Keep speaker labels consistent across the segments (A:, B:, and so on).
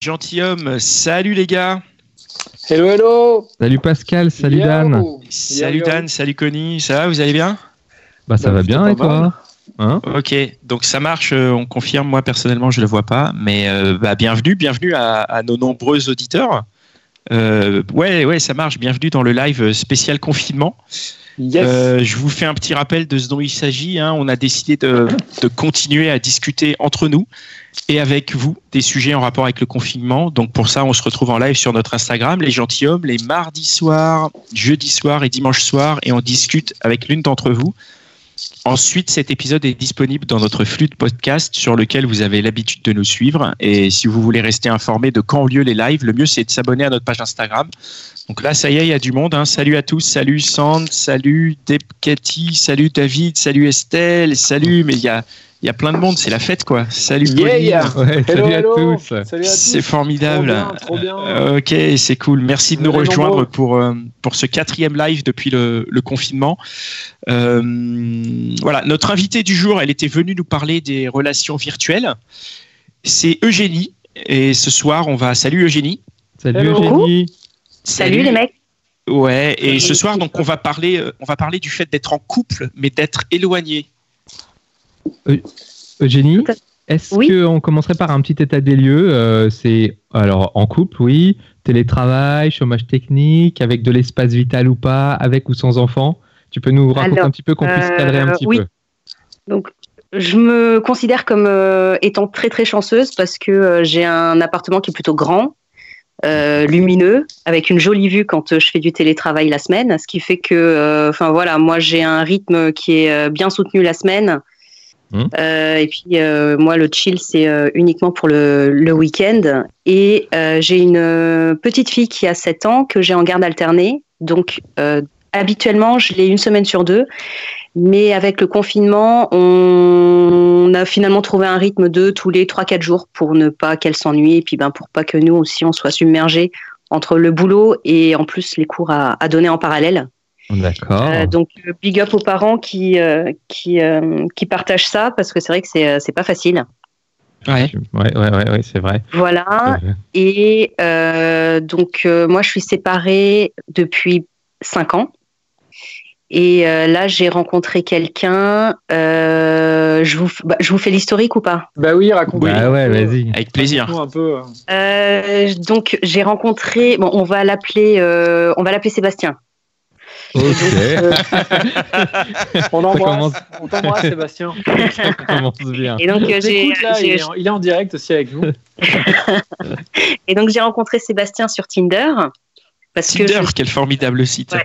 A: Gentilhomme, salut les gars
B: Hello, hello
C: Salut Pascal, salut Dan.
A: Salut
B: Yo.
A: Dan, salut Connie, ça va, vous allez bien?
C: Bah ça
B: Bah,
C: va bien et toi? Hein?
A: Ok, donc ça marche, euh, on confirme, moi personnellement je le vois pas, mais euh, bah, bienvenue, bienvenue à, à nos nombreux auditeurs. Euh, ouais, ouais, ça marche, bienvenue dans le live spécial confinement. Euh, je vous fais un petit rappel de ce dont il s'agit. hein. On a décidé de, de continuer à discuter entre nous et avec vous des sujets en rapport avec le confinement. Donc pour ça, on se retrouve en live sur notre Instagram, les gentilshommes, les mardis soirs, jeudi soir et dimanche soir, et on discute avec l'une d'entre vous. Ensuite, cet épisode est disponible dans notre flux de podcast sur lequel vous avez l'habitude de nous suivre. Et si vous voulez rester informé de quand ont lieu les lives, le mieux c'est de s'abonner à notre page Instagram. Donc là, ça y est, il y a du monde. hein. Salut à tous, salut Sand, salut Debkati, salut David, salut Estelle, salut. Mais il y a, il y a plein de monde, c'est la fête quoi. Salut
B: Yeah,
A: Pauline.
B: yeah.
C: Ouais,
B: Hello,
C: salut
B: hello.
C: à tous.
B: Salut à tous
A: C'est formidable.
B: Trop bien, trop bien.
A: Euh, ok, c'est cool. Merci de nous rejoindre pour, euh, pour ce quatrième live depuis le, le confinement. Euh, voilà, notre invitée du jour, elle était venue nous parler des relations virtuelles. C'est Eugénie. Et ce soir, on va. Salut Eugénie.
C: Salut
B: Hello.
C: Eugénie.
D: Salut les mecs.
A: Ouais, et ce soir, donc, on va parler, on va parler du fait d'être en couple, mais d'être éloigné.
C: Eugénie, est-ce
D: Oui.
C: qu'on commencerait par un petit état des lieux Euh, C'est alors en couple, oui, télétravail, chômage technique, avec de l'espace vital ou pas, avec ou sans enfant? Tu peux nous raconter
D: Alors,
C: un petit peu qu'on puisse cadrer un
D: euh,
C: petit
D: oui.
C: peu.
D: Donc, je me considère comme euh, étant très très chanceuse parce que euh, j'ai un appartement qui est plutôt grand, euh, lumineux, avec une jolie vue quand euh, je fais du télétravail la semaine, ce qui fait que, euh, enfin voilà, moi j'ai un rythme qui est euh, bien soutenu la semaine.
C: Mhm.
D: Euh, et puis euh, moi le chill c'est euh, uniquement pour le, week-end et j'ai une petite fille qui a 7 ans que j'ai en garde alternée donc habituellement je l'ai une semaine sur deux mais avec le confinement, on a finalement trouvé un rythme de tous les 3-4 jours pour ne pas qu'elle s'ennuie et puis ben, pour pas que nous aussi on soit submergés entre le boulot et en plus les cours à donner en parallèle.
C: D'accord.
D: Euh, donc euh, big up aux parents qui, euh, qui, euh, qui partagent ça parce que c'est vrai que c'est, c'est pas facile.
A: Ouais.
C: Ouais, ouais, ouais, ouais, c'est vrai.
D: Voilà. Et euh, donc, euh, moi, je suis séparée depuis cinq ans. Et euh, là, j'ai rencontré quelqu'un. euh, je, vous, bah, je vous fais l'historique ou pas?
B: Bah oui, raconte
C: Bah ouais, vas-y.
A: Avec plaisir.
B: un peu. euh.
D: Euh, Donc, j'ai rencontré. Bon, on va l'appeler. euh, on va l'appeler Sébastien.
C: Ok,
B: On
C: ça
B: embrasse.
C: commence,
B: On t'embrasse, Sébastien.
C: ça commence bien.
D: Et donc,
B: Il
D: euh, j'ai.
B: t'écoute, là, il, est en, il est en direct aussi avec nous.
D: Et donc, j'ai rencontré Sébastien sur Tinder. Parce que
A: Tinder,
D: je-
A: quel formidable site.
D: Ouais.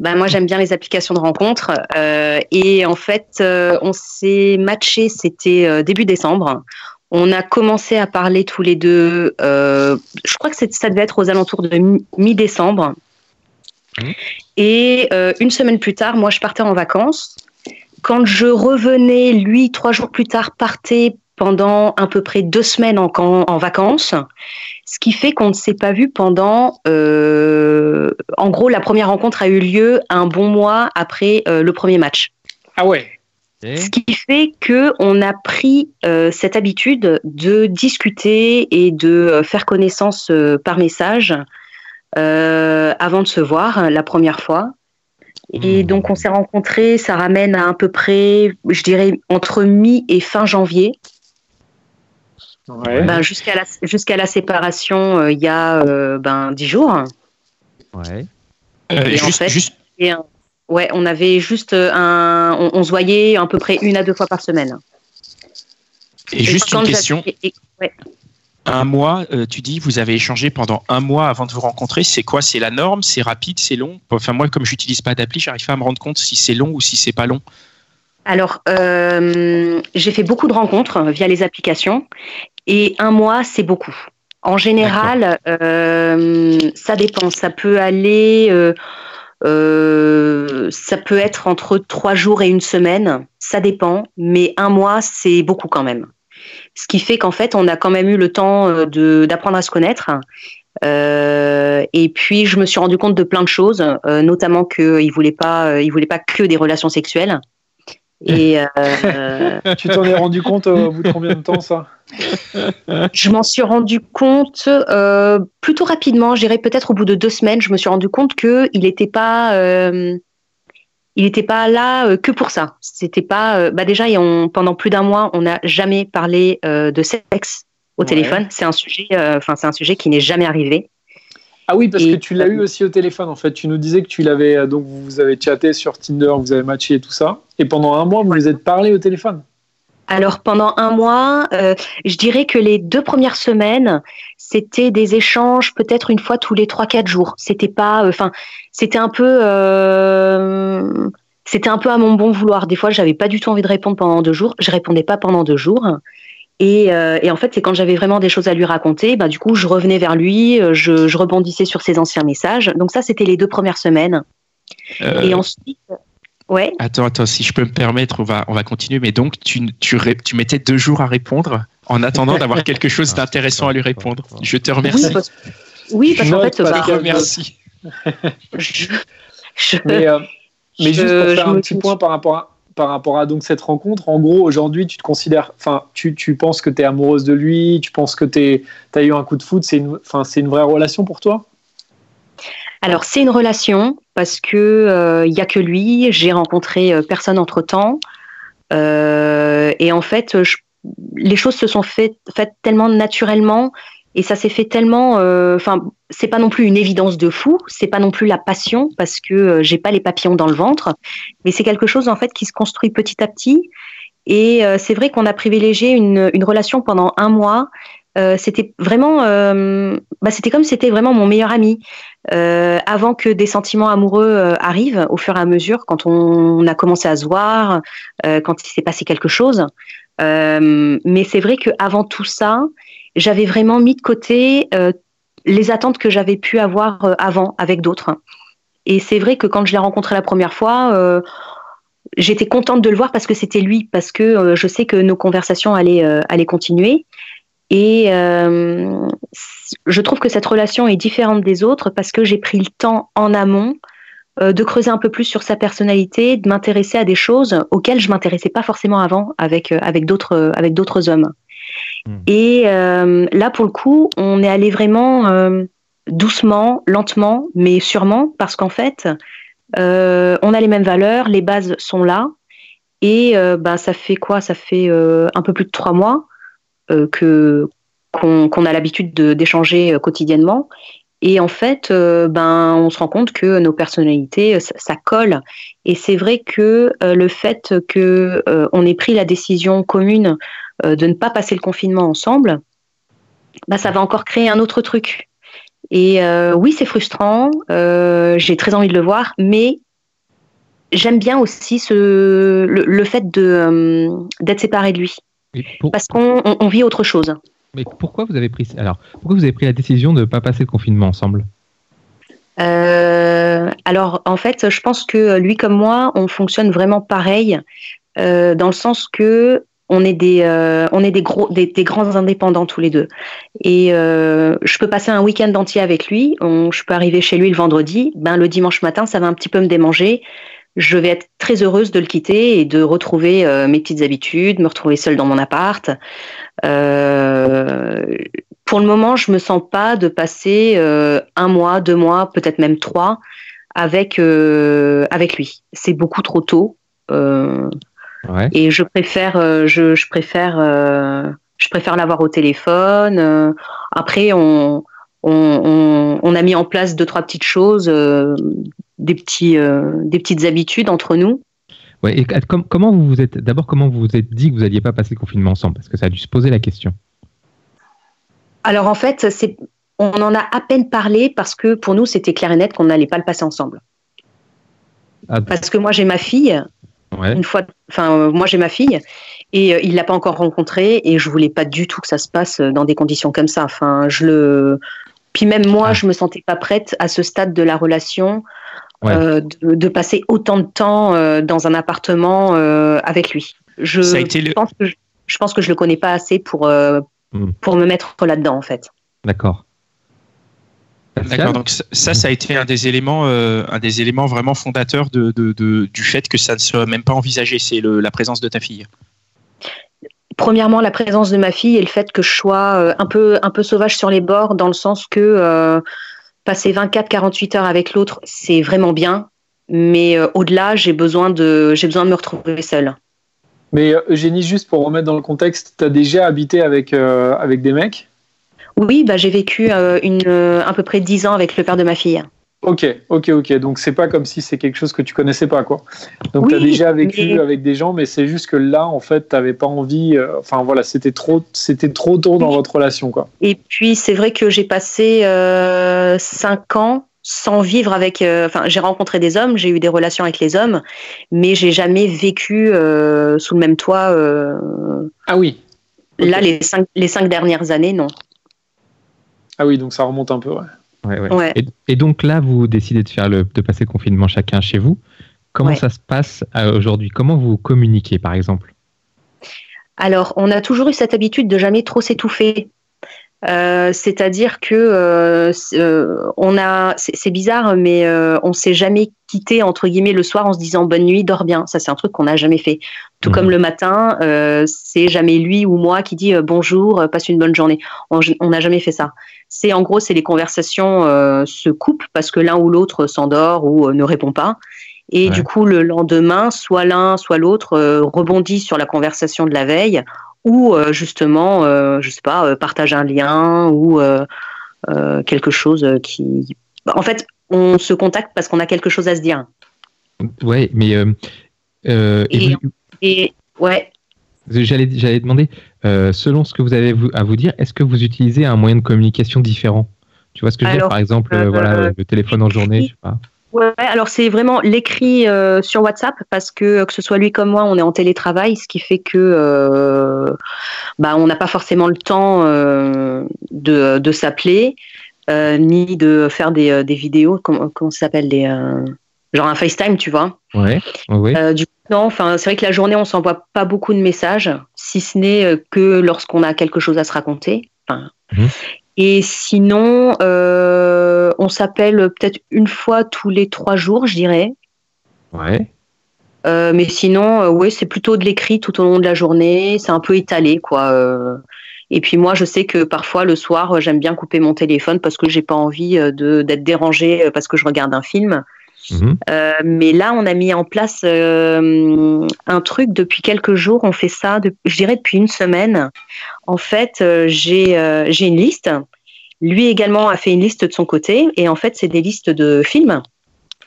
D: Bah, moi, j'aime bien les applications de rencontres. euh, et en fait, euh, on s'est matché, c'était euh, début décembre. On a commencé à parler tous les deux, euh, je crois que ça devait être aux alentours de mi- mi-décembre.
C: Mhm.
D: Et euh, une semaine plus tard, moi, je partais en vacances. Quand je revenais, lui, trois jours plus tard, partait pendant à peu près deux semaines en, vacances. Ce qui fait qu'on ne s'est pas vu pendant. euh, en gros, la première rencontre a eu lieu un bon mois après euh, le premier match.
B: Ah ouais.
D: Ce qui fait que on a pris euh, cette habitude de discuter et de faire connaissance euh, par message euh, avant de se voir la première fois. Et
C: Mmh.
D: donc on s'est rencontrés, ça ramène à à peu près, je dirais, entre mi et fin janvier.
B: Ouais.
D: Ben, jusqu'à la jusqu'à la séparation, euh, il y a euh, ben dix jours.
C: Ouais.
A: Euh,
D: Et en
A: juste,
D: fait-
A: juste,
D: Et, euh, ouais, on avait juste un, on, on se voyait à peu près une à deux fois par semaine.
A: et juste
D: quand
A: une question.
D: et- ouais.
A: Un mois, euh, tu dis, vous avez échangé pendant un mois avant de vous rencontrer. C'est quoi? C'est la norme? C'est rapide? C'est long? Enfin, moi, comme j'utilise pas d'appli, j'arrive pas à me rendre compte si c'est long ou si c'est pas long.
D: Alors, euh, j'ai fait beaucoup de rencontres via les applications et un mois, c'est beaucoup. En général, euh, ça dépend. Ça peut aller, euh, euh, ça peut être entre trois jours et une semaine. Ça dépend, mais un mois, c'est beaucoup quand même. Ce qui fait qu'en fait, on a quand même eu le temps euh, de d'apprendre à se connaître. Euh, et puis, je me suis rendu compte de plein de choses, euh, notamment qu'il voulait pas, euh, il voulait pas que des relations sexuelles. Et euh,
B: Tu t'en es rendu compte euh, au bout de combien de temps ça?
D: Je m'en suis rendu compte euh, plutôt rapidement, je dirais peut-être au bout de deux semaines, je me suis rendu compte que il n'était pas, euh, il était pas là euh, que pour ça. C'était pas, euh, bah déjà, et on- pendant plus d'un mois, on n'a jamais parlé euh, de sexe au
B: Ouais.
D: téléphone. C'est un sujet, enfin c'est un sujet qui n'est jamais arrivé.
B: Ah oui, parce
D: Et-
B: que tu l'as eu aussi au téléphone en fait. Tu nous disais que tu l'avais, donc vous avez chatté sur Tinder, vous avez matché et tout ça. Et pendant un mois, vous vous êtes parlé au téléphone.
D: Alors pendant un mois, euh, je dirais que les deux premières semaines, c'était des échanges peut-être une fois tous les trois quatre jours. C'était pas, enfin, c'était un peu, euh, c'était un peu à mon bon vouloir. Des fois, j'avais pas du tout envie de répondre pendant deux jours. Je répondais pas pendant deux jours. Et, euh, et en fait, c'est quand j'avais vraiment des choses à lui raconter, bah, du coup, je revenais vers lui, euh, je, je rebondissais sur ses anciens messages. Donc ça, c'était les deux premières semaines.
A: Euh,
D: Et ensuite, ouais.
A: Attends, attends, si je peux me permettre, on va, on va continuer. Mais donc, tu, tu, tu mettais deux jours à répondre en attendant d'avoir quelque chose
C: Ah,
A: d'intéressant à lui répondre.
C: d'accord.
A: Je te
D: Oui,
A: remercie.
D: parce, oui, parce qu'en fait, bah,
A: Je te remercie.
D: Je, je-
B: Mais, euh, mais
D: Je-
B: juste pour faire un petit point par rapport à, par rapport à donc cette rencontre, en gros, aujourd'hui, tu te considères, enfin, tu, tu penses que tu es amoureuse de lui, tu penses que tu as eu un coup de foot, c'est une, c'est une vraie relation pour toi?
D: Alors c'est une relation parce que euh, il y a que lui. J'ai rencontré euh, personne entre temps et en fait je- les choses se sont faites, faites tellement naturellement et ça s'est fait tellement. euh, Enfin c'est pas non plus une évidence de fou, c'est pas non plus la passion parce que euh, j'ai pas les papillons dans le ventre, mais c'est quelque chose en fait qui se construit petit à petit. Et euh, c'est vrai qu'on a privilégié une, une relation pendant un mois. Euh, c'était vraiment, euh, bah, c'était comme c'était vraiment mon meilleur ami. Euh, avant que des sentiments amoureux euh, arrivent au fur et à mesure, quand on a commencé à se voir, euh, quand il s'est passé quelque chose. Euh, mais c'est vrai qu'avant tout ça, j'avais vraiment mis de côté euh, les attentes que j'avais pu avoir euh, avant avec d'autres. Et c'est vrai que quand je l'ai rencontré la première fois, euh, j'étais contente de le voir parce que c'était lui, parce que je sais que nos conversations allaient, allaient continuer. Et je trouve que cette relation est différente des autres parce que j'ai pris le temps en amont de creuser un peu plus sur sa personnalité, de m'intéresser à des choses auxquelles je m'intéressais pas forcément avant avec avec d'autres avec d'autres hommes.
C: Hmm.
D: Et euh, là pour le coup, on est allé vraiment euh, doucement, lentement, mais sûrement parce qu'en fait, euh, on a les mêmes valeurs, les bases sont là. Et bah, ça fait quoi? Ça fait un peu plus de trois mois que qu'on a l'habitude de- d'échanger quotidiennement. Et en fait, ben, on se rend compte que nos personnalités, ça, colle. Et c'est vrai que le fait que euh, on ait pris la décision commune de ne pas passer le confinement ensemble, bah, ça va encore créer un autre truc. Et euh, oui, c'est frustrant. euh, J'ai très envie de le voir, mais j'aime bien aussi ce, le, le fait euh, d'être séparé de lui,
C: pour-
D: parce qu'on on- on vit autre chose.
C: mais pourquoi vous avez pris alors pourquoi vous avez pris la décision de ne pas passer le confinement ensemble?
D: Euh, alors, en fait, je pense que lui comme moi, on fonctionne vraiment pareil, euh, dans le sens que on est des, euh, on est des gros, grands indépendants tous les deux. Et euh, je peux passer un week-end entier avec lui. Je peux arriver chez lui le vendredi. Ben le dimanche matin, ça va un petit peu me démanger. Je vais être très heureuse de le quitter et de retrouver euh, mes petites habitudes, me retrouver seule dans mon appart. Pour le moment, je me sens pas de passer un mois, deux mois, peut-être même trois avec lui. C'est beaucoup trop tôt
C: ouais
D: et je préfère euh, je, je préfère euh, je préfère l'avoir au téléphone. Euh, après, on, on, on on a mis en place deux trois petites choses, des petits des petites habitudes entre nous.
C: ouais et com- comment vous vous êtes d'abord comment vous vous êtes dit que vous alliez pas passer le confinement ensemble? Parce que ça a dû se poser la question
D: Alors en fait, c'est on en a à peine parlé parce que pour nous c'était clair et net qu'on n'allait pas le passer ensemble.
C: Ah,
D: Parce que moi j'ai ma fille Une fois, enfin, moi j'ai ma fille et il l'a pas encore rencontrée et je voulais pas du tout que ça se passe dans des conditions comme ça. Enfin, je le, puis même moi, ah. je me sentais pas prête à ce stade de la relation de, de, passer autant de temps dans un appartement avec lui. Je, pense que je, je, pense que je le connais pas assez pour hmm. pour me mettre là-dedans en fait.
C: D'accord.
A: D'accord. Donc ça, ça a été un des éléments, euh, un des éléments vraiment fondateurs de, de, du fait que ça ne soit même pas envisagé. C'est la présence de ta fille.
D: Premièrement, la présence de ma fille et le fait que je sois euh, un peu, un peu sauvage sur les bords, dans le sens que euh, passer 24-48 heures avec l'autre, c'est vraiment bien, mais au-delà, j'ai besoin de, j'ai besoin de me retrouver seule.
B: Mais Eugénie, juste pour remettre dans le contexte, tu as déjà habité avec, avec des mecs?
D: Oui, bah, j'ai vécu euh, une, euh, à peu près 10 ans avec le père de ma fille.
B: Ok, ok, ok. Donc c'est pas comme si c'est quelque chose que tu connaissais pas, quoi. Donc tu as déjà vécu avec des gens, mais c'est juste que là, en fait, tu n'avais pas envie. Euh, enfin voilà, c'était trop, c'était trop tôt dans votre relation, quoi.
D: Et puis c'est vrai que j'ai passé 5 ans sans vivre avec. Enfin, j'ai rencontré des hommes, j'ai eu des relations avec les hommes, mais j'ai jamais vécu sous le même toit.
B: ah oui.
D: Là, les cinq, les cinq dernières années, non.
B: Ah oui, donc ça remonte un peu,
C: ouais. Et, donc là, vous décidez de faire le, de passer le confinement chacun chez vous. Comment ça se passe euh, aujourd'hui? Comment vous communiquez, par exemple?
D: Alors, on a toujours eu cette habitude de jamais trop s'étouffer. Euh, c'est-à-dire que euh, euh, on a, c'est bizarre, mais on s'est jamais quitté entre guillemets le soir en se disant bonne nuit, dors bien. Ça, c'est un truc qu'on n'a jamais fait. Tout mhm. comme le matin, c'est jamais lui ou moi qui dit bonjour, passe une bonne journée. On n'a jamais fait ça. C'est en gros, c'est les conversations se coupent parce que l'un ou l'autre s'endort ou ne répond pas. Et du coup, le lendemain, soit l'un, soit l'autre rebondit sur la conversation de la veille ou euh, justement, euh, je sais pas, euh, partager un lien ou quelque chose qui. En fait, on se contacte parce qu'on a quelque chose à se dire.
C: Ouais, mais.
D: et, ouais.
C: J'allais, j'allais demander, selon ce que vous avez à vous dire, est-ce que vous utilisez un moyen de communication différent? Tu vois ce que je veux dire? Par exemple, voilà, le téléphone en journée, je sais pas.
D: Ouais, alors c'est vraiment l'écrit euh, sur WhatsApp parce que que ce soit lui comme moi, on est en télétravail, ce qui fait que euh, bah on n'a pas forcément le temps euh, de, de s'appeler ni de faire des, des vidéos, comment, comment ça s'appelle des genre un FaceTime, tu vois.
C: Ouais. ouais.
D: du coup, non, enfin c'est vrai que la journée on s'envoie pas beaucoup de messages, si ce n'est que lorsqu'on a quelque chose à se raconter. Enfin, mmh. Et sinon, euh, on s'appelle peut-être une fois tous les trois jours, je dirais.
C: Ouais.
D: Euh, mais sinon, euh, oui, c'est plutôt de l'écrit tout au long de la journée. C'est un peu étalé, quoi. Et puis moi, je sais que parfois le soir, j'aime bien couper mon téléphone parce que j'ai pas envie d'être dérangée parce que je regarde un film. Mhm. mais là, on a mis en place un truc depuis quelques jours. On fait ça, je dirais depuis une semaine. En fait, j'ai j'ai une liste lui également a fait une liste de son côté, et en fait, c'est des listes de films.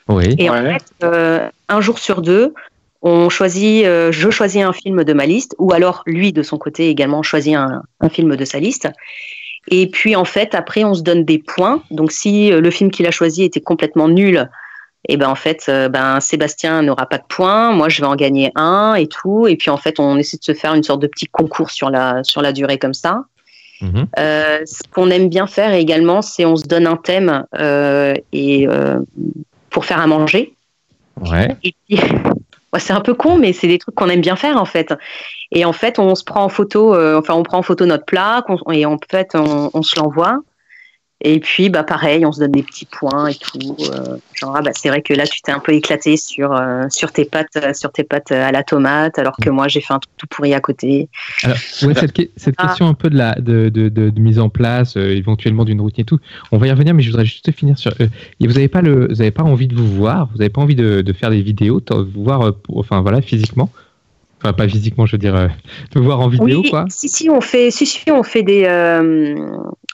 C: Oui.
D: Et en fait, euh, un jour sur deux, on choisit, euh, je choisis un film de ma liste, ou alors lui de son côté également choisit un, film de sa liste. Et puis en fait, après, on se donne des points. Donc si euh, le film qu'il a choisi était complètement nul, et ben en fait, ben Sébastien n'aura pas de points, moi je vais en gagner un et tout. Et puis en fait, on essaie de se faire une sorte de petit concours sur la sur la durée comme ça. Mhm. Euh, ce qu'on aime bien faire également, c'est on se donne un thème euh, et euh, pour faire à manger.
C: Ouais.
D: c'est un peu con, mais c'est des trucs qu'on aime bien faire en fait. Et en fait, on se prend en photo, enfin, on prend en photo notre plat et en fait, on se l'envoie. Et puis, bah, pareil, on se donne des petits points et tout. Euh, genre, ah, bah, c'est vrai que là, tu t'es un peu éclaté sur, euh, sur, tes pâtes, euh, sur tes pâtes à la tomate, alors que moi, j'ai fait un truc tout pourri à côté.
C: Alors, cette, cette ah. question un peu de, la, de, de, de, mise en place, éventuellement d'une routine et tout, on va y revenir, mais je voudrais juste finir sur. vous n'avez pas, le, vous avez pas envie de vous voir, vous n'avez pas envie de, de, faire des vidéos, de vous voir, enfin voilà, physiquement? Enfin, pas physiquement, je veux dire, euh, voir en vidéo,
D: oui,
C: quoi.
D: Si, si, on fait, si, si, on fait des, euh,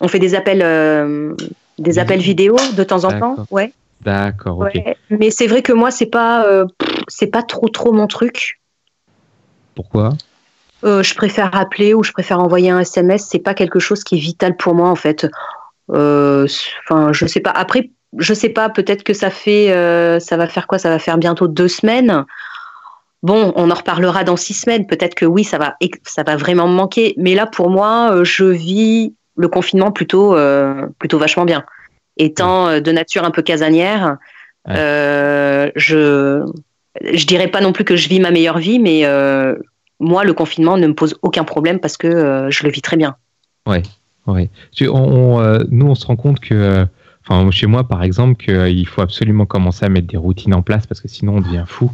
D: on fait des appels, euh, des appels vidéo de temps en temps, ouais.
C: D'accord.
D: Mais c'est vrai que moi, c'est pas, c'est pas trop, trop mon truc.
C: Pourquoi?
D: Je préfère appeler ou je préfère envoyer un SMS. C'est pas quelque chose qui est vital pour moi, en fait. Enfin, je sais pas. Après, je sais pas. Peut-être que ça fait, ça va faire quoi? Ça va faire bientôt deux semaines Bon, on en reparlera dans six semaines. Peut-être que oui, ça va, ça va vraiment me manquer. Mais là, pour moi, je vis le confinement plutôt, plutôt vachement bien. Étant de nature un peu casanière, je je dirais pas non plus que je vis ma meilleure vie, mais euh, moi, le confinement ne me pose aucun problème parce que euh, je le vis très bien.
C: Ouais, ouais. Euh, nous, on se rend compte que, enfin, chez moi, par exemple, qu'il faut absolument commencer à mettre des routines en place parce que sinon, on devient fou.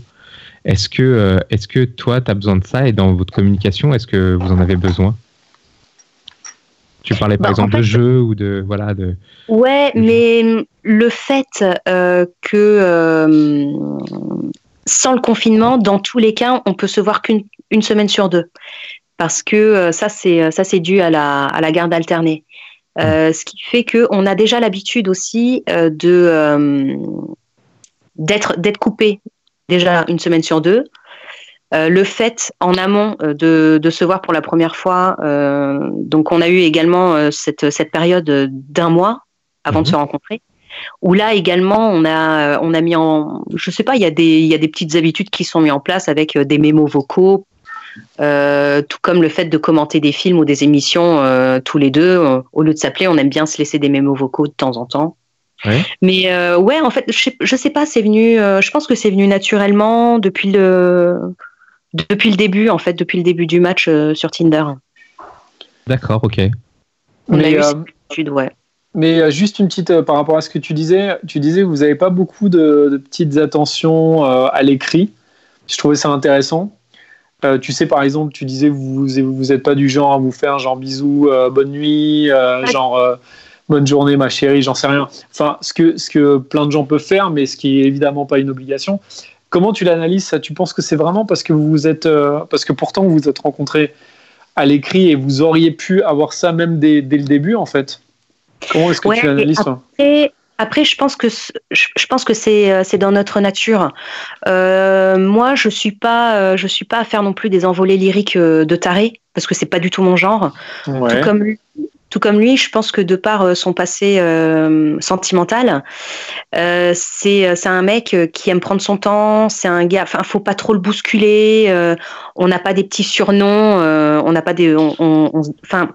C: Est-ce que, est-ce que toi, tu as besoin de ça et dans votre communication, est-ce que vous en avez besoin? Tu parlais par bah, exemple de jeux ou de voilà de.
D: Ouais, mais le fait que sans le confinement, dans tous les cas, on peut se voir qu'une une semaine sur deux. Parce que euh, ça, c'est euh, ça c'est dû à la, à la garde alternée. Euh, ce qui fait qu'on a déjà l'habitude aussi de d'être d'être coupé déjà une semaine sur deux. le fait en amont de, de, se voir pour la première fois, donc on a eu également cette, cette période d'un mois avant de mhm. se rencontrer où là également on a euh, on a mis en je sais pas il y a des il y a des petites habitudes qui sont mises en place avec euh, des mémos vocaux euh, tout comme le fait de commenter des films ou des émissions tous les deux au lieu de s'appeler on aime bien se laisser des mémos vocaux de temps en temps mais ouais en fait je sais, je sais pas c'est venu je pense que c'est venu naturellement depuis le depuis le début en fait depuis le début du match sur Tinder.
C: D'accord ok.
D: On a eu cette ouais.
B: mais euh, juste une petite, euh, par rapport à ce que tu disais, tu disais que vous n'avez pas beaucoup de, petites attentions euh, à l'écrit. Je trouvais ça intéressant. tu sais, par exemple, tu disais que vous n'êtes pas du genre à vous faire genre bisous, bonne nuit, genre bonne journée ma chérie, j'en sais rien. Enfin, ce que, ce que plein de gens peuvent faire, mais ce qui est évidemment pas une obligation. Comment tu l'analyses ça? Tu penses que c'est vraiment parce que vous êtes, parce que pourtant vous vous êtes rencontrés à l'écrit et vous auriez pu avoir ça même dès, dès le début en fait? Comment est-ce que tu analyses
D: après, après, je pense que je pense que c'est euh, c'est dans notre nature. Euh, moi, je suis pas euh, je suis pas à faire non plus des envolées lyriques de taré parce que c'est pas du tout mon genre. Tout comme lui, tout comme lui, je pense que de par son passé sentimental, c'est c'est un mec qui aime prendre son temps. C'est un gars. Enfin, faut pas trop le bousculer. on n'a pas des petits surnoms. on n'a pas des. Enfin.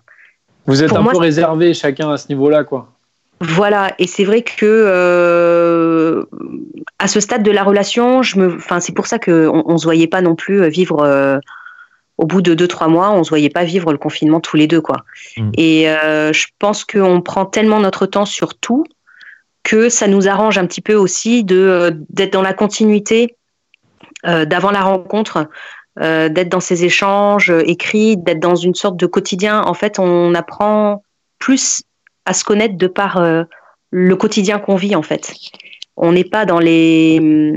B: Vous êtes un peu réservé chacun à ce niveau-là, quoi.
D: Voilà, et c'est vrai que euh, à ce stade de la relation, je me, enfin c'est pour ça que on, se voyait pas non plus euh, vivre euh, au bout de deux trois mois, on se voyait pas vivre le confinement tous les deux quoi. Mm. Et je pense qu'on prend tellement notre temps sur tout que ça nous arrange un petit peu aussi de d'être dans la continuité d'avant la rencontre, euh, d'être dans ces échanges euh, écrits, d'être dans une sorte de quotidien. En fait, on apprend plus à se connaître de par euh, le quotidien qu'on vit, en fait. On n'est pas dans les.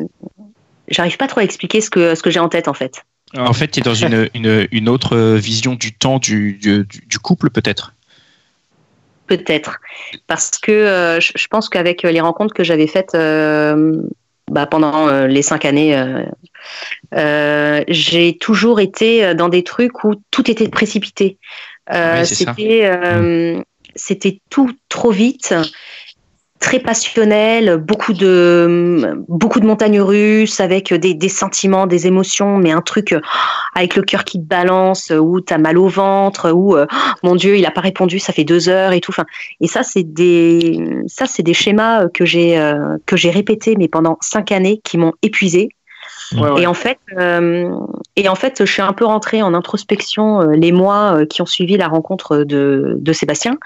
D: J'arrive pas trop à expliquer ce que, ce que j'ai en tête, en fait.
A: En fait, tu es dans une, une, une, autre vision du temps du, du, du couple, peut-être?
D: Peut-être. Parce que je, pense qu'avec les rencontres que j'avais faites bah, pendant euh, les cinq années, euh, euh, j'ai toujours été dans des trucs où tout était précipité. c'était, mm. c'était tout trop vite très passionnel, beaucoup de beaucoup de montagnes russes avec des, des sentiments, des émotions, mais un truc euh, avec le cœur qui te balance, où tu as mal au ventre, où euh, mon Dieu, il a pas répondu, ça fait deux heures et tout. Enfin, et ça c'est des ça c'est des schémas que j'ai euh, que j'ai répétés mais pendant cinq années qui m'ont épuisé. Et en fait, et en fait, je suis un peu rentrée en introspection les mois qui ont suivi la rencontre de, de Sébastien.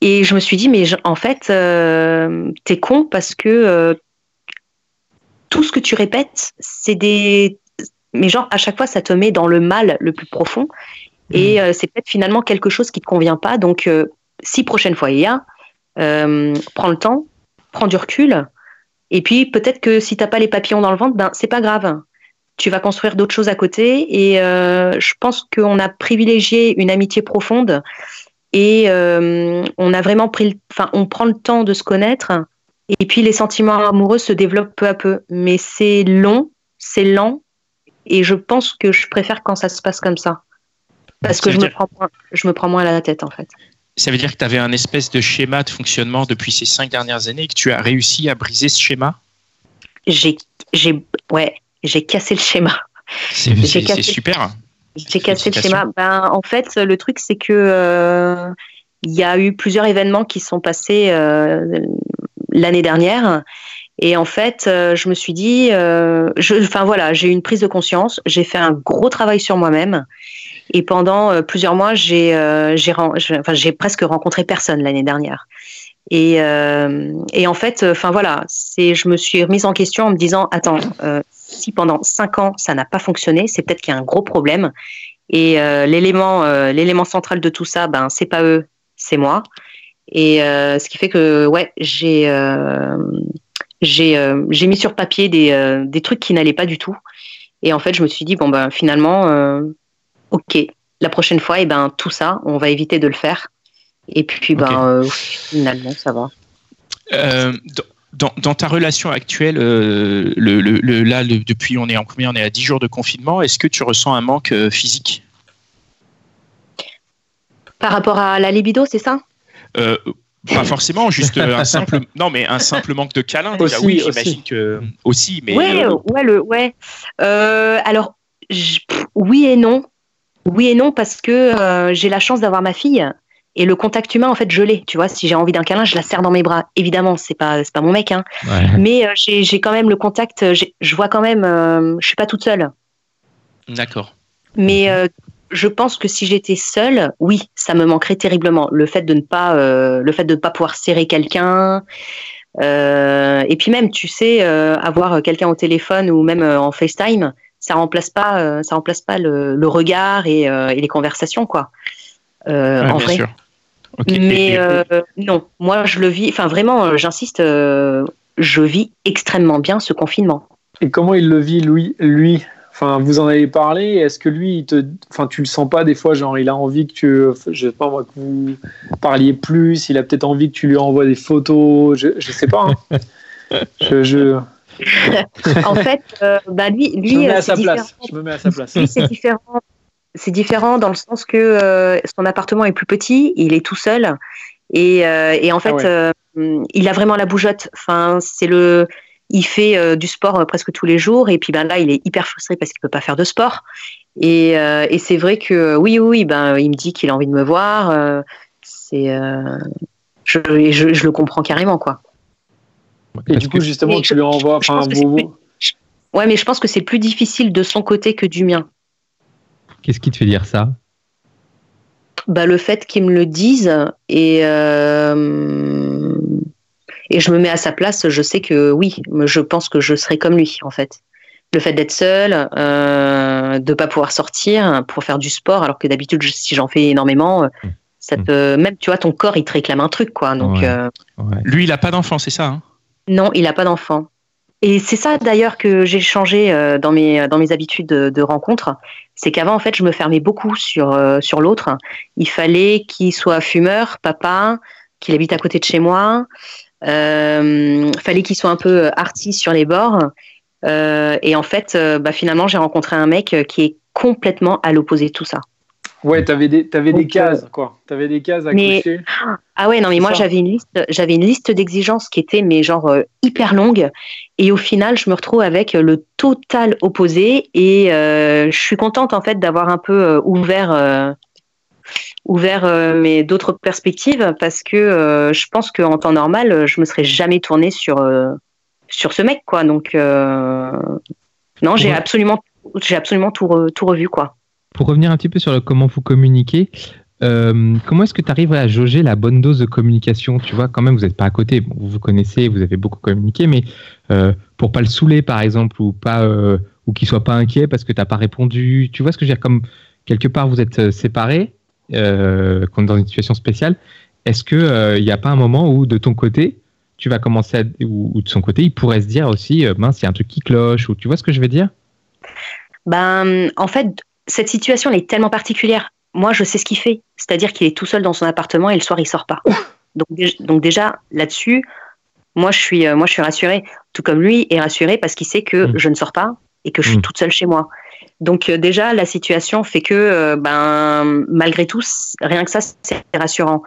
D: Et je me suis dit, mais en fait, euh, t'es con parce que euh, tout ce que tu répètes, c'est des. Mais genre, à chaque fois, ça te met dans le mal le plus profond. Et mmh. euh, c'est peut-être finalement quelque chose qui te convient pas. Donc, si prochaine fois il y a, prends le temps, prends du recul. Et puis, peut-être que si t'as pas les papillons dans le ventre, ben, c'est pas grave. Tu vas construire d'autres choses à côté. Et je pense qu'on a privilégié une amitié profonde et euh, on a vraiment pris, enfin, on prend le temps de se connaître. Et puis les sentiments amoureux se développent peu à peu, mais c'est long, c'est lent, et je pense que je préfère quand ça se passe comme ça, parce que je me, prends moins, je me prends moins à la tête en fait.
A: Ça veut dire que tu avais un espèce de schéma de fonctionnement depuis ces cinq dernières années et que tu as réussi à briser ce schéma?
D: J'ai, j'ai, ouais, j'ai cassé le schéma.
A: C'est super.
D: J'ai cassé le schéma. Ben, en fait, le truc, c'est que euh, il y a eu plusieurs événements qui sont passés euh, l'année dernière. Et en fait, euh, je me suis dit, enfin voilà, j'ai eu une prise de conscience. J'ai fait un gros travail sur moi-même. Et pendant plusieurs mois, j'ai, enfin, presque rencontré personne l'année dernière. Et, et en fait, enfin voilà, c'est, je me suis remise en question en me disant, attends, si pendant cinq ans ça n'a pas fonctionné, c'est peut-être qu'il y a un gros problème. Et euh, l'élément, euh, l'élément central de tout ça, ben c'est pas eux, c'est moi. Et euh, ce qui fait que ouais, j'ai j'ai j'ai mis sur papier des, des trucs qui n'allaient pas du tout. Et en fait, je me suis dit bon ben finalement, ok, la prochaine fois, et eh ben tout ça, on va éviter de le faire. Et puis ben finalement, ça va.
A: Dans, ta relation actuelle, euh, le, là, depuis on est en combien On est à 10 jours de confinement. Est-ce que tu ressens un manque euh, physique?
D: Par rapport à la libido, c'est ça?
A: Euh, Pas forcément, juste un simple, non, mais un simple manque de câlin. Aussi, oui, j'imagine que aussi, mais.
D: Ouais, ouais, le, ouais. alors, oui et non. Oui et non parce que j'ai la chance d'avoir ma fille et le contact humain, en fait, je l'ai. Tu vois, si j'ai envie d'un câlin, je la serre dans mes bras. Évidemment, c'est pas c'est pas mon mec, hein. Mais euh, j'ai quand même le contact. Je vois quand même. Euh, je suis pas toute seule.
A: D'accord.
D: Mais euh, je pense que si j'étais seule, oui, ça me manquerait terriblement. Le fait de ne pas le fait de ne pas pouvoir serrer quelqu'un. et puis même, tu sais, avoir quelqu'un au téléphone ou même en FaceTime, ça remplace pas, ça remplace pas le, regard et, et, les conversations, quoi. En vrai. Mais euh, non, moi je le vis, enfin vraiment, euh, j'insiste, euh, je vis extrêmement bien ce confinement.
B: Et comment il le vit lui, lui? Enfin, vous en avez parlé. Est-ce que lui, il te, enfin, tu le sens pas des fois, genre, il a envie que tu, je sais pas moi, que vous parliez plus. Il a peut-être envie que tu lui envoies des photos. Je, je sais pas. Hein. je,
D: en fait, bah lui, lui,
B: je me mets à sa place. Je me mets à sa place.
D: Lui, c'est différent c'est différent dans le sens que euh, son appartement est plus petit, il est tout seul et, euh, en fait ah euh, il a vraiment la bougeotte. Enfin, c'est le, il fait du sport presque tous les jours et puis ben là il est hyper frustré parce qu'il peut pas faire de sport et, c'est vrai que oui oui ben il me dit qu'il a envie de me voir. c'est je, je, le comprends carrément quoi.
B: Et du coup justement tu lui envoies enfin
D: Ouais, mais je pense que c'est plus difficile de son côté que du mien.
C: Qu'est-ce qui te fait dire ça?
D: Bah, Le fait qu'ils me le disent et, euh, et je me mets à sa place, je sais que oui, je pense que je serai comme lui en fait. Le fait d'être seul, euh, de ne pas pouvoir sortir pour faire du sport, alors que d'habitude, si j'en fais énormément, euh, ça mmh. même tu vois, ton corps il te réclame un truc quoi. Donc, euh,
A: Lui, il n'a pas d'enfant, c'est ça hein?
D: Non, il n'a pas d'enfant. Et c'est ça d'ailleurs que j'ai changé dans mes, dans mes habitudes de, de rencontre c'est qu'avant en fait je me fermais beaucoup sur euh, sur l'autre. Il fallait qu'il soit fumeur, papa, qu'il habite à côté de chez moi. Euh, fallait qu'il soit un peu artiste sur les bords. Euh, et en fait, euh, bah, finalement, j'ai rencontré un mec qui est complètement à l'opposé de tout ça.
B: Ouais, tu avais des, avais des cases, quoi. Tu avais des cases à mais, cocher.
D: Ah ouais, non, mais moi, j'avais une liste, j'avais une liste d'exigences qui était, mais genre, euh, hyper longue. Et au final, je me retrouve avec le total opposé. Et euh, je suis contente, en fait, d'avoir un peu euh, ouvert, ouvert mes d'autres perspectives parce que je pense qu'en temps normal, je me serais jamais tournée sur, sur ce mec, quoi. Donc, non, j'ai absolument, j'ai absolument tout, tout revu, quoi
C: pour revenir un petit peu sur le comment vous communiquez, euh, comment est-ce que tu arrives à jauger la bonne dose de communication? Tu vois, quand même, vous n'êtes pas à côté. vous vous connaissez, vous avez beaucoup communiqué, mais euh, pour pas le saouler, par exemple, ou pas, euh, ou qu'il soit pas inquiet parce que tu n'as pas répondu. Tu vois ce que je veux dire? Comme quelque part vous êtes séparés, comme dans une situation spéciale. Est-ce que il n'y a pas un moment où de ton côté, tu vas commencer à, ou, de son côté, il pourrait se dire aussi, mince, il un truc qui cloche, ou tu vois ce que je veux dire?
D: Ben, en fait, cette situation elle est tellement particulière. Moi, je sais ce qu'il fait, c'est-à-dire qu'il est tout seul dans son appartement et le soir il sort pas. Donc, donc déjà là-dessus, moi je suis, euh, moi je suis rassurée, tout comme lui est rassuré parce qu'il sait que mm. je ne sors pas et que je suis mm. toute seule chez moi. Donc euh, déjà la situation fait que, euh, ben malgré tout, rien que ça c'est rassurant.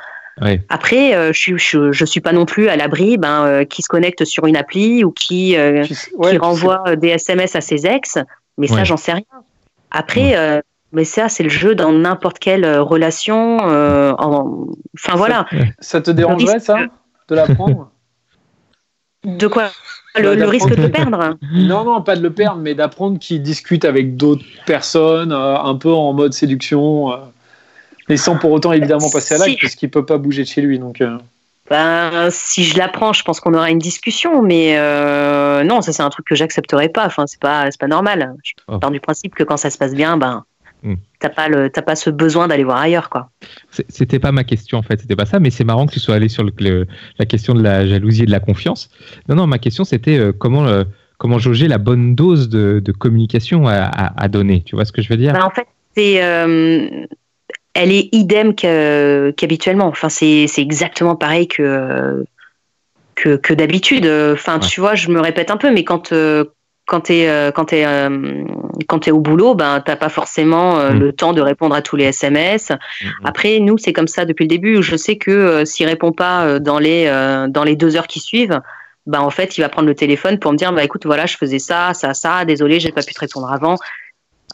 D: Après, je, je, je, suis pas non plus à l'abri, ben, qui se connecte sur une appli ou qui, qui renvoie des SMS à ses ex Mais ça, j'en sais rien. Après, mais ça, c'est le jeu dans n'importe quelle relation. Enfin, voilà.
B: Ça te dérangerait, ça, de l'apprendre?
D: De quoi? Le, risque de le perdre?
B: Non, non, pas de le perdre, mais d'apprendre qu'il discute avec d'autres personnes, un peu en mode séduction, et sans pour autant évidemment passer à l'acte, parce qu'il peut pas bouger de chez lui. Donc,
D: ben, si je l'apprends, je pense qu'on aura une discussion, mais euh, non, ça c'est un truc que j'accepterai pas. Enfin, c'est pas, c'est pas normal. Je oh. pars du principe que quand ça se passe bien, ben, hmm. t'as pas le, t'as pas ce besoin d'aller voir ailleurs, quoi.
C: C'était pas ma question en fait, c'était pas ça, mais c'est marrant que tu sois allé sur le, la question de la jalousie et de la confiance. Non, non, ma question c'était euh, comment, euh, comment jauger la bonne dose de, de communication à, à, donner. Tu vois ce que je veux dire?
D: Ben, En fait, c'est elle est idem qu'habituellement. Enfin, c'est exactement pareil que, que, d'habitude. Enfin, tu vois, je me répète un peu, mais quand, euh, quand tu es, euh, quand es, euh, quand es au boulot, ben, tu n'as pas forcément mm. le temps de répondre à tous les SMS. Mm, mm. Après, nous, c'est comme ça depuis le début. Je sais que s'il répond pas dans les, dans les deux heures qui suivent, ben, en fait, il va prendre le téléphone pour me dire bah, écoute, voilà, je faisais ça, ça, ça, désolé, j'ai pas pu te répondre avant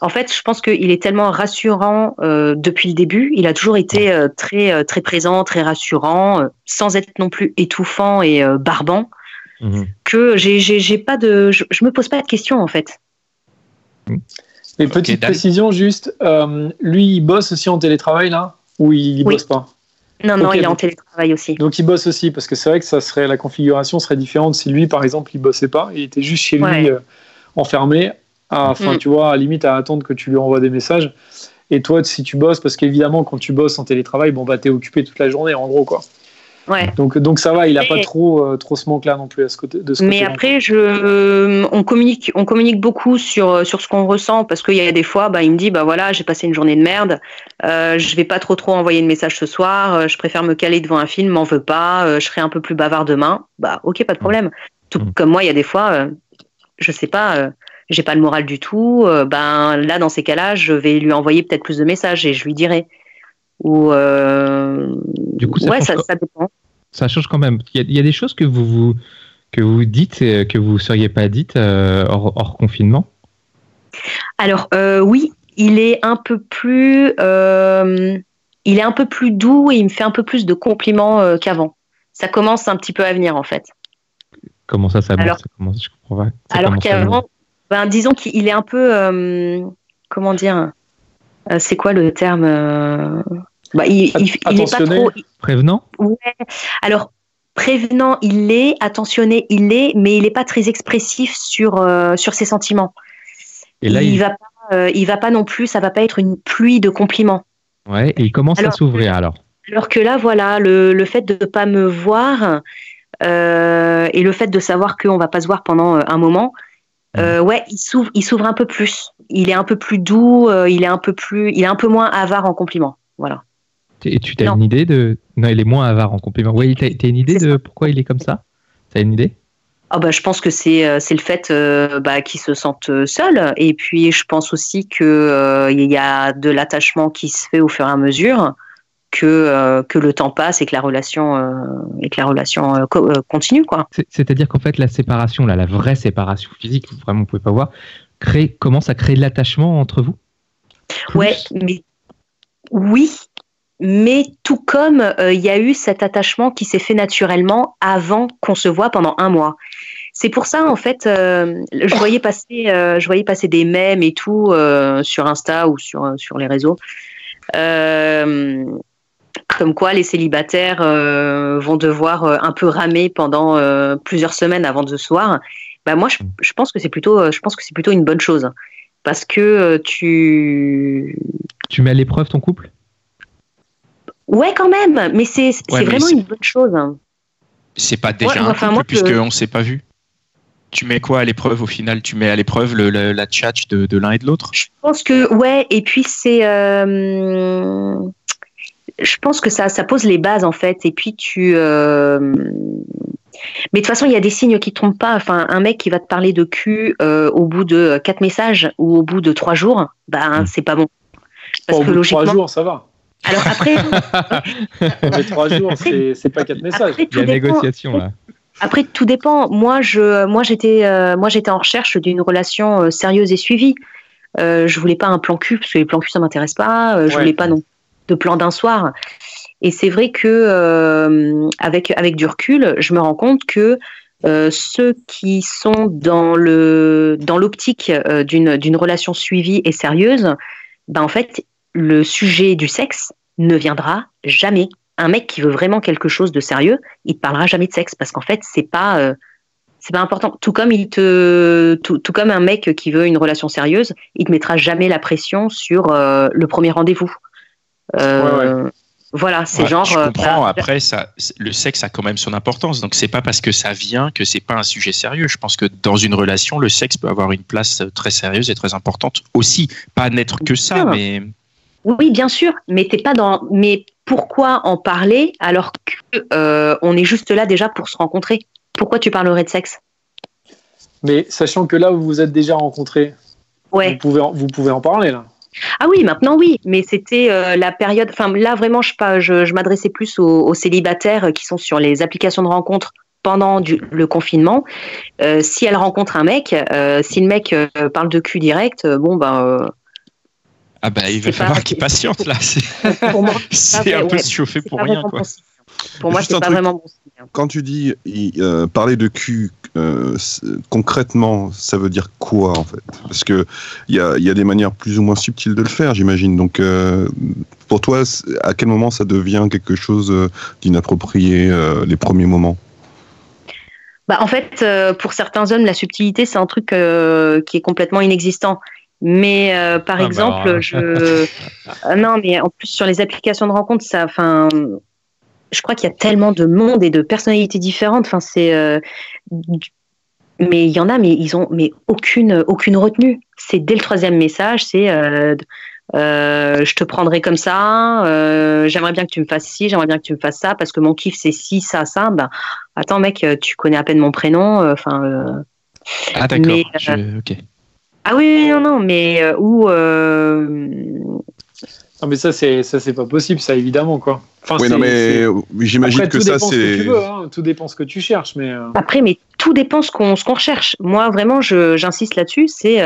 D: en fait, je pense qu'il est tellement rassurant euh, depuis le début. Il a toujours été euh, très euh, très présent, très rassurant, sans être non plus étouffant et barbant. Mhm. Que j'ai j'ai pas de, je, me pose pas de questions en fait.
B: Et petite précision juste, lui il bosse aussi en télétravail là? Ou il, bosse pas?
D: Non non, il est en télétravail aussi.
B: Donc il bosse aussi parce que c'est vrai que ça serait la configuration serait différente si lui par exemple il bossait pas, il était juste chez lui enfermé Enfin, mm. tu vois, à limite à attendre que tu lui envoies des messages. Et toi, si tu bosses, parce qu'évidemment, quand tu bosses en télétravail, bon, bah, t'es occupé toute la journée, en gros, quoi.
D: Ouais.
B: Donc, donc ça va, il n'a pas trop, euh, trop ce manque-là non plus à ce côté, de ce
D: Mais après, je, euh, on, communique, on communique beaucoup sur, euh, sur ce qu'on ressent parce qu'il y a des fois, bah, il me dit bah voilà, j'ai passé une journée de merde, euh, je vais pas trop trop envoyer de messages ce soir, je préfère me caler devant un film, m'en veux pas, je serai un peu plus bavard demain. Bah ok, pas de problème. Tout mm. comme moi, il y a des fois, je sais pas j'ai pas le moral du tout, euh, ben là dans ces cas-là, je vais lui envoyer peut-être plus de messages et je lui dirai. Ou euh,
C: du coup, ça, ouais, ça, dépend. Ça change quand même. Il y, a, des choses que vous, vous que vous dites et que vous seriez pas dites euh, hors, confinement?
D: Alors oui, il est un peu plus, il est un peu plus doux et il me fait un peu plus de compliments qu'avant. Ça commence un petit peu à venir en fait.
C: Comment ça, ça, alors, ça commence, je comprends pas.
D: alors qu'avant, ben, disons qu'il est un peu, euh, comment dire, euh, c'est quoi le terme euh, bah, il, il, est pas trop
C: prévenant.
D: Ouais. Alors prévenant, il l'est, attentionné, il l'est, mais il n'est pas très expressif sur sur ses sentiments. Et là, il, il... va pas, il va pas non plus, ça va pas être une pluie de compliments.
C: Ouais, et il commence à s'ouvrir alors.
D: Alors que là, voilà, le, le fait de ne pas me voir et le fait de savoir qu'on va pas se voir pendant un moment, euh, ouais, il s'ouvre, il s'ouvre un peu plus. Il est un peu plus doux, euh, il est un peu plus, il est un peu moins avare en compliments. Voilà.
C: Et tu as une idée de Non, il est moins avare en compliments. Oui, tu as, une idée de pourquoi il est comme ça? Tu as une idée?
D: Ah bah, je pense que c'est euh, c'est le fait bah, qu'il se sente seul et puis je pense aussi que il y a de l'attachement qui se fait au fur et à mesure que, euh, que le temps passe et que la relation, euh, et que la relation euh, continue. Quoi.
C: C'est-à-dire qu'en fait, la séparation, là, la vraie séparation physique, vraiment, vous pouvez pas voir, crée, commence à créer de l'attachement entre vous?
D: Ouais, mais oui, mais tout comme il y a eu cet attachement qui s'est fait naturellement avant qu'on se voit pendant un mois. C'est pour ça, en fait, je, voyais passer, je voyais passer des mèmes et tout sur Insta ou sur, sur les réseaux. Comme quoi les célibataires euh, vont devoir euh, un peu ramer pendant euh, plusieurs semaines avant de se soir. Bah moi, je, pense que c'est plutôt, je pense que c'est plutôt une bonne chose parce que tu
C: tu mets à l'épreuve ton couple?
D: Ouais, quand même, mais c'est vraiment une bonne chose.
A: C'est pas déjà un couple puisqu'on ne s'est pas vu. Tu mets quoi à l'épreuve au final? Tu mets à l'épreuve la chat de, de l'un et de l'autre?
D: Je pense que ouais, et puis c'est je pense que ça, ça pose les bases en fait. Et puis tu. Euh, mais de toute façon, il y a des signes qui ne trompent pas. Enfin, un mec qui va te parler de cul euh, au bout de quatre messages ou au bout de trois jours, ben, c'est pas bon.
B: Parce au que bout logiquement. De trois jours, ça va.
D: Alors après.
B: mais trois jours, c'est pas quatre messages.
C: il y a négociation là.
D: Après, tout dépend. Moi, je, moi, j'étais, euh, moi, j'étais en recherche d'une relation euh, sérieuse et suivie. Euh, je voulais pas un plan cul parce que les plans cul ça m'intéresse pas. Euh, je
B: Ouais.
D: voulais pas non de plan d'un soir. Et c'est vrai que euh, avec avec du recul, je me rends compte que euh, ceux qui sont dans le dans l'optique euh, d'une relation suivie et sérieuse, ben en fait le sujet du sexe ne viendra jamais. Un mec qui veut vraiment quelque chose de sérieux, il te parlera jamais de sexe parce qu'en fait c'est pas c'est pas important. Tout comme il te tout, comme un mec qui veut une relation sérieuse, il te mettra jamais la pression sur le premier rendez-vous. Euh, Voilà, c'est
A: Ouais,
D: genre.
A: Je
D: euh,
A: comprends.
D: bah,
A: Après, ça, le sexe a quand même son importance. Donc, c'est pas parce que ça vient que c'est pas un sujet sérieux. Je pense que dans une relation, le sexe peut avoir une place très sérieuse et très importante aussi. Pas n'être que ça,
D: sûr.
A: mais
D: Oui, bien sûr, mais t'es pas dans. Mais pourquoi en parler alors que euh, on est juste là déjà pour se rencontrer? Pourquoi tu parlerais de sexe?
B: Mais sachant que là, vous vous êtes déjà rencontrés, vous, pouvez en, vous pouvez en parler là.
D: Ah oui, maintenant oui, mais c'était euh, la période. Enfin, là vraiment, je, pas- je, je m'adressais plus aux, aux célibataires qui sont sur les applications de rencontres pendant du- le confinement. Euh, si elle rencontre un mec, euh, si le mec euh, parle de cul direct, euh, bon ben. euh,
A: ah bah, il va falloir qu'il patiente là. C'est un peu
D: ouais.
A: se chauffer
D: c'est
A: pour rien, quoi.
D: Pour moi, c'est pas
E: truc.
D: vraiment bon signe.
E: Quand tu dis euh, parler de cul, euh, concrètement, ça veut dire quoi en fait? Parce que il y a, il y a des manières plus ou moins subtiles de le faire, j'imagine. Donc, euh, pour toi, à quel moment ça devient quelque chose d'inapproprié euh, les premiers moments?
D: Bah, en fait, euh, pour certains hommes, la subtilité, c'est un truc euh, qui est complètement inexistant. Mais euh, par
C: Ah, bah,
D: exemple, je Ah non, mais en plus sur les applications de rencontre, ça, enfin, je crois qu'il y a tellement de monde et de personnalités différentes. Enfin, c'est, euh, mais il y en a, mais ils ont, mais aucune, aucune retenue. C'est dès le troisième message, c'est, euh, euh, je te prendrai comme ça. euh, j'aimerais bien que tu me fasses ci, j'aimerais bien que tu me fasses ça, parce que mon kiff c'est ci, ça, ça. Ben, attends, mec, tu connais à peine mon prénom. Enfin.
A: Ah d'accord. Je- ok.
D: ah oui, non, non, mais où. Euh,
B: Non, mais ça, c'est ça, c'est pas possible, ça évidemment quoi. Enfin,
E: Oui, non, mais
B: c'est-
E: j'imagine
B: Après,
E: que
B: tout
E: ça,
B: dépend ce que
E: c'est.
B: tu veux, hein, tout dépend ce que tu cherches, mais euh,
D: Après, mais tout dépend ce qu'on ce qu'on recherche. Moi, vraiment, je- j'insiste là-dessus. C'est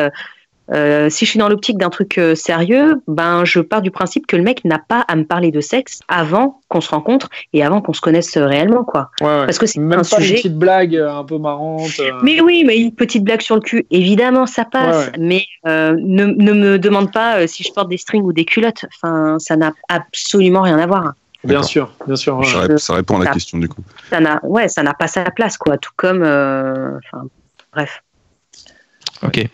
D: euh, si je suis dans l'optique d'un truc euh, sérieux, ben je pars du principe que le mec n'a pas à me parler de sexe avant qu'on se rencontre et avant qu'on se connaisse euh, réellement, quoi.
B: ouais, ouais.
D: Parce que c'est
B: même
D: un
B: pas
D: sujet-
B: une petite blague euh, un peu marrante. euh,
D: Mais oui, mais une petite blague sur le cul, évidemment, ça passe.
B: Ouais, ouais.
D: Mais euh, ne, ne me demande pas euh, si je porte des strings ou des culottes. Enfin, ça n'a absolument rien à voir.
B: Bien sûr, bien sûr. ouais.
E: Ça, ré- ça répond à la question du coup.
D: Ça n'a, ouais, ça n'a pas sa place, quoi. Tout comme, euh, enfin, bref.
A: Ok.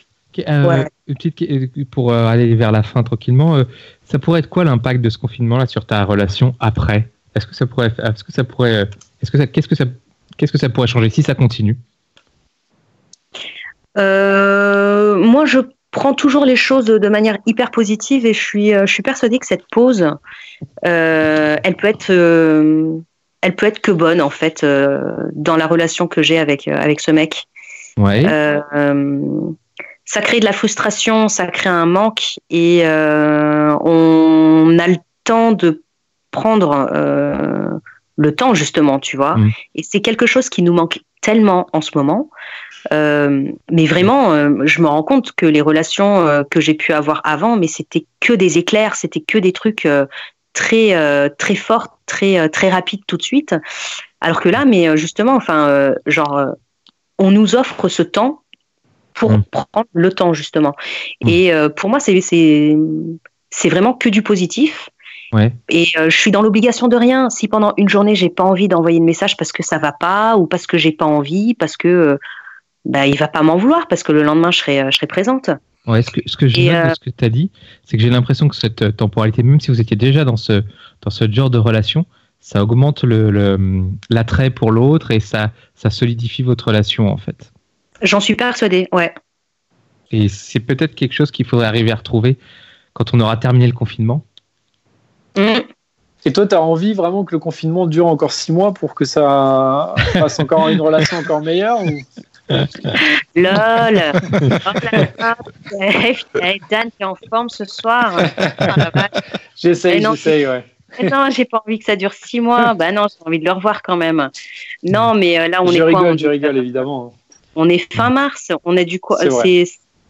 C: Euh,
D: Ouais.
C: une petite que- pour euh, aller vers la fin tranquillement, euh, ça pourrait être quoi l'impact de ce confinement-là sur ta relation après? Est-ce que ça pourrait, est-ce que ça pourrait, euh, est-ce que ça, qu'est-ce que ça, qu'est-ce que ça pourrait changer si ça continue?
D: Euh, moi, je prends toujours les choses de manière hyper positive et je suis, euh, je suis persuadée que cette pause, euh, elle peut être, euh, elle peut être que bonne en fait euh, dans la relation que j'ai avec euh, avec ce mec.
C: Ouais.
D: Ça crée de la frustration, ça crée un manque et euh, on a le temps de prendre euh, le temps justement, tu vois.
C: Mm.
D: Et c'est quelque chose qui nous manque tellement en ce moment. Euh, mais vraiment, euh, je me rends compte que les relations euh, que j'ai pu avoir avant, mais c'était que des éclairs, c'était que des trucs très très forts, très très rapides tout de suite. Alors que là, mais justement, enfin, genre, on nous offre ce temps pour
C: Mm.
D: prendre le temps justement.
C: Mm.
D: Et euh, pour moi, c'est c'est vraiment que du positif.
C: Ouais.
D: Et euh, je suis dans l'obligation de rien. Si pendant une journée j'ai pas envie d'envoyer de message parce que ça va pas ou parce que j'ai pas envie, parce que euh, bah il va pas m'en vouloir parce que le lendemain je serai euh, je serai présente.
C: Ouais, ce que, ce que
D: euh,
C: ce que tu as dit, c'est que j'ai l'impression que cette temporalité, même si vous étiez déjà dans ce, dans ce genre de relation, ça augmente le, le- l'attrait pour l'autre et ça, ça solidifie votre relation en fait.
D: J'en suis persuadée. Ouais.
C: Et c'est peut-être quelque chose qu'il faudrait arriver à retrouver quand on aura terminé le confinement.
D: Mm.
B: Et toi, tu as envie vraiment que le confinement dure encore six mois pour que ça fasse encore une relation encore meilleure ou...
D: Lol. Dan qui est en forme ce soir. Ah.
B: J'essaye, j'essaye, ouais.
D: non, j'ai pas envie que ça dure six mois. bah non, j'ai envie de le revoir quand même. Non, mais euh, là, on
B: je
D: est
B: rigole,
D: quoi on,
B: Je rigole, évidemment.
D: On est fin mars. On a du quoi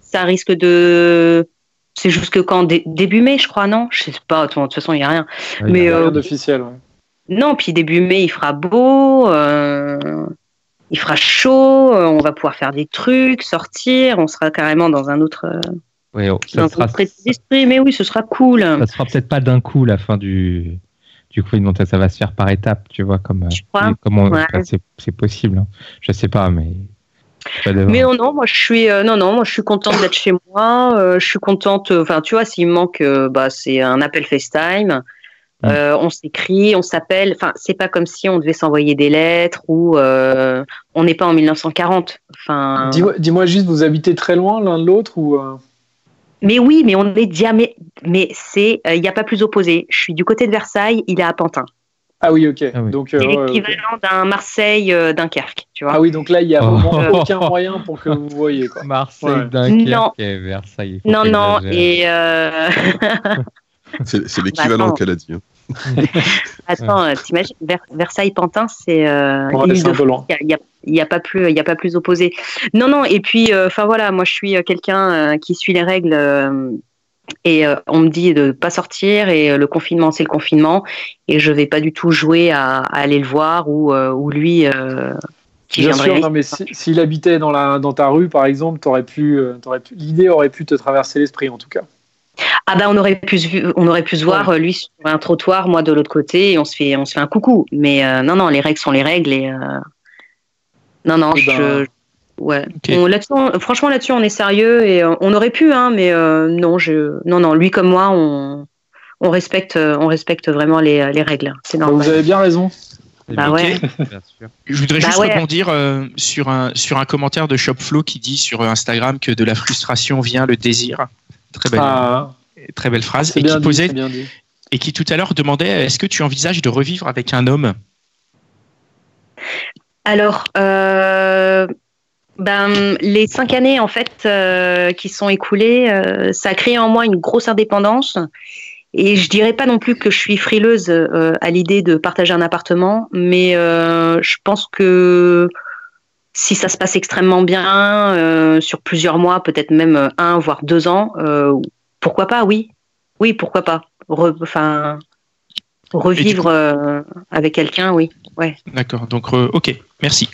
D: ça risque de. C'est jusque quand Dé- Début mai, je crois, non? Je sais pas. De toute façon, il y a rien.
C: Ouais,
D: Mais,
C: il y a-
D: euh,
B: Rien d'officiel. ouais.
D: Non, puis début mai, il fera beau, euh, il fera chaud, euh, on va pouvoir faire des trucs, sortir, on sera carrément dans un autre,
C: ouais, oh,
D: dans
C: ça
D: un
C: sera,
D: autre état d'esprit. Mais oui, ce sera cool.
C: ça sera peut-être pas d'un coup la fin du du confinement. Ça, ça va se faire par étapes, tu vois, comme, euh, comme
D: Ouais.
C: c'est possible. hein. Je sais pas, mais.
D: Mais non, non, moi je suis, euh, non, non, moi je suis contente d'être chez moi. euh, je suis contente. euh, Enfin, tu vois, s'il me manque, euh, bah, c'est un appel FaceTime.
C: Mm.
D: On s'écrit, on s'appelle. Enfin, c'est pas comme si on devait s'envoyer des lettres ou on n'est pas en 1940. Enfin,
B: Dis-moi dis-moi juste, vous habitez très loin l'un de l'autre ou
D: mais oui, mais on est diamé. Mais c'est, il n'y a pas plus opposé. Je suis du côté de Versailles, il est à Pantin.
B: Ah oui, ok.
C: Ah oui.
B: Donc, euh,
D: l'équivalent d'un Marseille euh, Dunkerque, tu vois.
B: Ah oui, donc là, il n'y a
C: Oh.
B: vraiment aucun moyen pour que vous voyez. Quoi.
C: Marseille,
B: Ouais.
C: Dunkerque
D: Non.
C: et Versailles.
D: non, non, et euh,
E: C'est l'équivalent qu'elle a dit. hein.
D: attends, euh, t'imagines, Ver- Versailles-Pantin, c'est euh,
B: Ouais,
D: l'île
B: c'est.
D: Il n'y a, y pas plus, il y a pas plus opposé. Non, non. Et puis, euh, enfin voilà, moi je suis quelqu'un euh, qui suit les règles euh, et euh, on me dit de pas sortir et euh, le confinement c'est le confinement et je vais pas du tout jouer à, à aller le voir ou ou lui euh, qui
B: Bien sûr, non, mais si- s'il habitait dans, la, dans ta rue, par exemple, t'aurais pu, euh, t'aurais pu, l'idée aurait pu te traverser l'esprit, en tout cas.
D: Ah ben on aurait pu on aurait pu se voir euh, lui sur un trottoir, moi de l'autre côté et on se fait on se fait un coucou. Mais euh, non non, les règles sont les règles et euh, non non,
B: Eh ben,
D: je ouais. On- on- franchement là-dessus on est sérieux et euh, on aurait pu hein, mais euh, non je non non lui comme moi on on respecte euh, on respecte vraiment les, les règles. C'est
B: Bah,
D: normal.
B: vous avez bien raison.
D: Bah ouais.
C: Bien sûr.
A: Je voudrais
D: Bah
A: juste
D: ouais.
A: rebondir euh, sur, un, sur un commentaire de Shopflow qui dit sur Instagram que de la frustration vient le désir. Très belle,
B: Ah,
A: très belle phrase. Et qui,
B: dit,
A: posait,
B: c'est bien dit.
A: et qui tout à l'heure demandait est-ce que tu envisages de revivre avec un homme?
D: Alors, euh, ben, les cinq années en fait euh, qui sont écoulées, euh, ça a créé en moi une grosse indépendance. Et je dirais pas non plus que je suis frileuse euh, à l'idée de partager un appartement, mais je pense que si ça se passe extrêmement bien sur plusieurs mois, peut-être même un voire deux ans, pourquoi pas Oui, oui, pourquoi pas Re- Enfin, revivre avec quelqu'un, oui.
A: D'accord, donc ok, merci.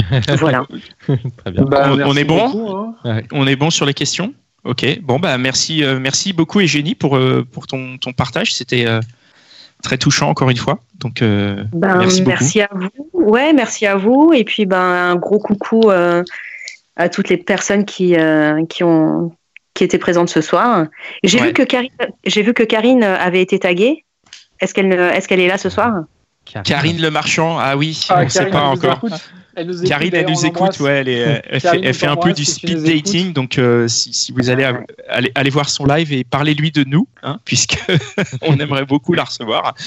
D: Voilà.
C: Très bien.
B: Bah,
A: On- est bon
B: beaucoup, hein.
A: On est bon sur les questions Ok, bon bah merci, euh, merci beaucoup Eugénie pour, euh, pour ton, ton partage. C'était euh, très touchant encore une fois. Donc euh,
D: Ben,
A: merci
D: merci, à vous. Ouais, merci à vous. Et puis ben un gros coucou euh, à toutes les personnes qui euh, qui ont qui étaient présentes ce soir. J'ai
A: Ouais.
D: vu que Karine, j'ai vu que Karine avait été taguée. Est-ce qu'elle est-ce qu'elle est là ce soir?
A: Karine Le Marchand, ah oui,
B: Ah,
A: on ne sait
B: Karine,
A: pas encore.
B: écoute. Elle nous écoute,
A: Karine, elle nous écoute, ouais, elle, est- elle fait,
B: Karine,
A: elle
B: on
A: fait un peu du speed dating, donc euh, si, si vous allez, allez, allez voir son live et parlez-lui de nous, hein, puisque on aimerait beaucoup la recevoir.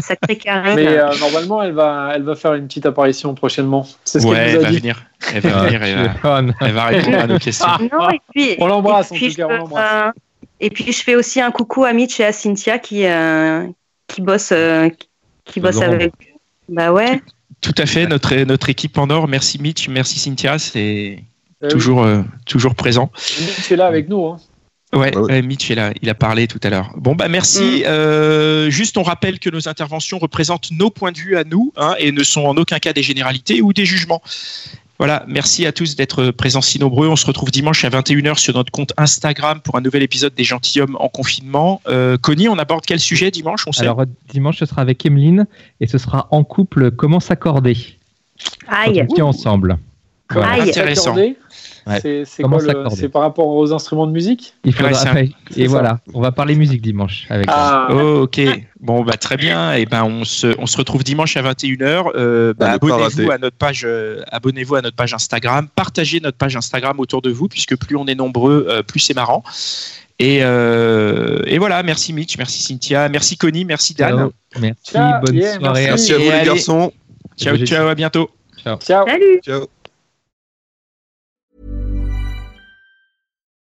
D: Sacrée Karine.
B: Mais euh, normalement, elle va, elle va faire une petite apparition prochainement. C'est ce
A: Ouais,
B: qu'elle
A: elle
B: nous a
A: va
B: dit.
A: venir, elle va venir, elle va,
C: Téléphone.
A: elle va répondre à nos questions.
D: Non, et puis,
B: On l'embrasse,
D: et
B: en
D: puis
B: tout cas,
D: je-
B: on l'embrasse.
D: euh, et puis je fais aussi un coucou à Mitch et à Cynthia qui euh, qui bossent euh, qui bossent avec. Bah ouais.
A: Tout à fait, notre, notre équipe en or. Merci Mitch, merci Cynthia, c'est
B: Euh,
A: toujours, euh, toujours présent.
B: oui, Tu es là avec nous. Hein.
A: Ouais,
E: Ouais,
A: Mitch, il a, il a parlé tout à l'heure. Bon, bah merci. Euh, juste, on rappelle que nos interventions représentent nos points de vue à nous hein, et ne sont en aucun cas des généralités ou des jugements. Voilà, merci à tous d'être présents si nombreux. On se retrouve dimanche à 21h sur notre compte Instagram pour un nouvel épisode des gentilshommes en confinement. Euh, Connie, on aborde quel sujet dimanche on sait
C: Alors, dimanche, ce sera avec Emeline et ce sera en couple comment s'accorder?
D: Aïe.
C: Quand on vit ensemble.
B: Comment
D: Aïe.
A: Intéressant.
B: s'accorder
C: Ouais.
B: C'est par rapport aux instruments de musique
C: Il faudra
A: Ouais,
C: après. Et
B: ça.
C: voilà, on va parler musique dimanche avec
B: Ah,
A: Oh, ok. Bon, bah, très bien. Et ben, on se, on se retrouve dimanche à 21h. Euh, bah, abonnez-vous à notre page, euh, abonnez-vous à notre page Instagram. Partagez notre page Instagram autour de vous, puisque plus on est nombreux, euh, plus c'est marrant. Et, euh, et voilà. Merci Mitch, merci Cynthia, merci Connie, merci Dan.
C: Ciao. Merci,
B: Ciao.
C: bonne
B: Yeah,
C: soirée.
E: Merci à vous
A: Et
E: les
A: allez.
E: garçons.
A: Ciao, ciao, à bientôt.
B: ciao.
D: Salut.
E: Ciao.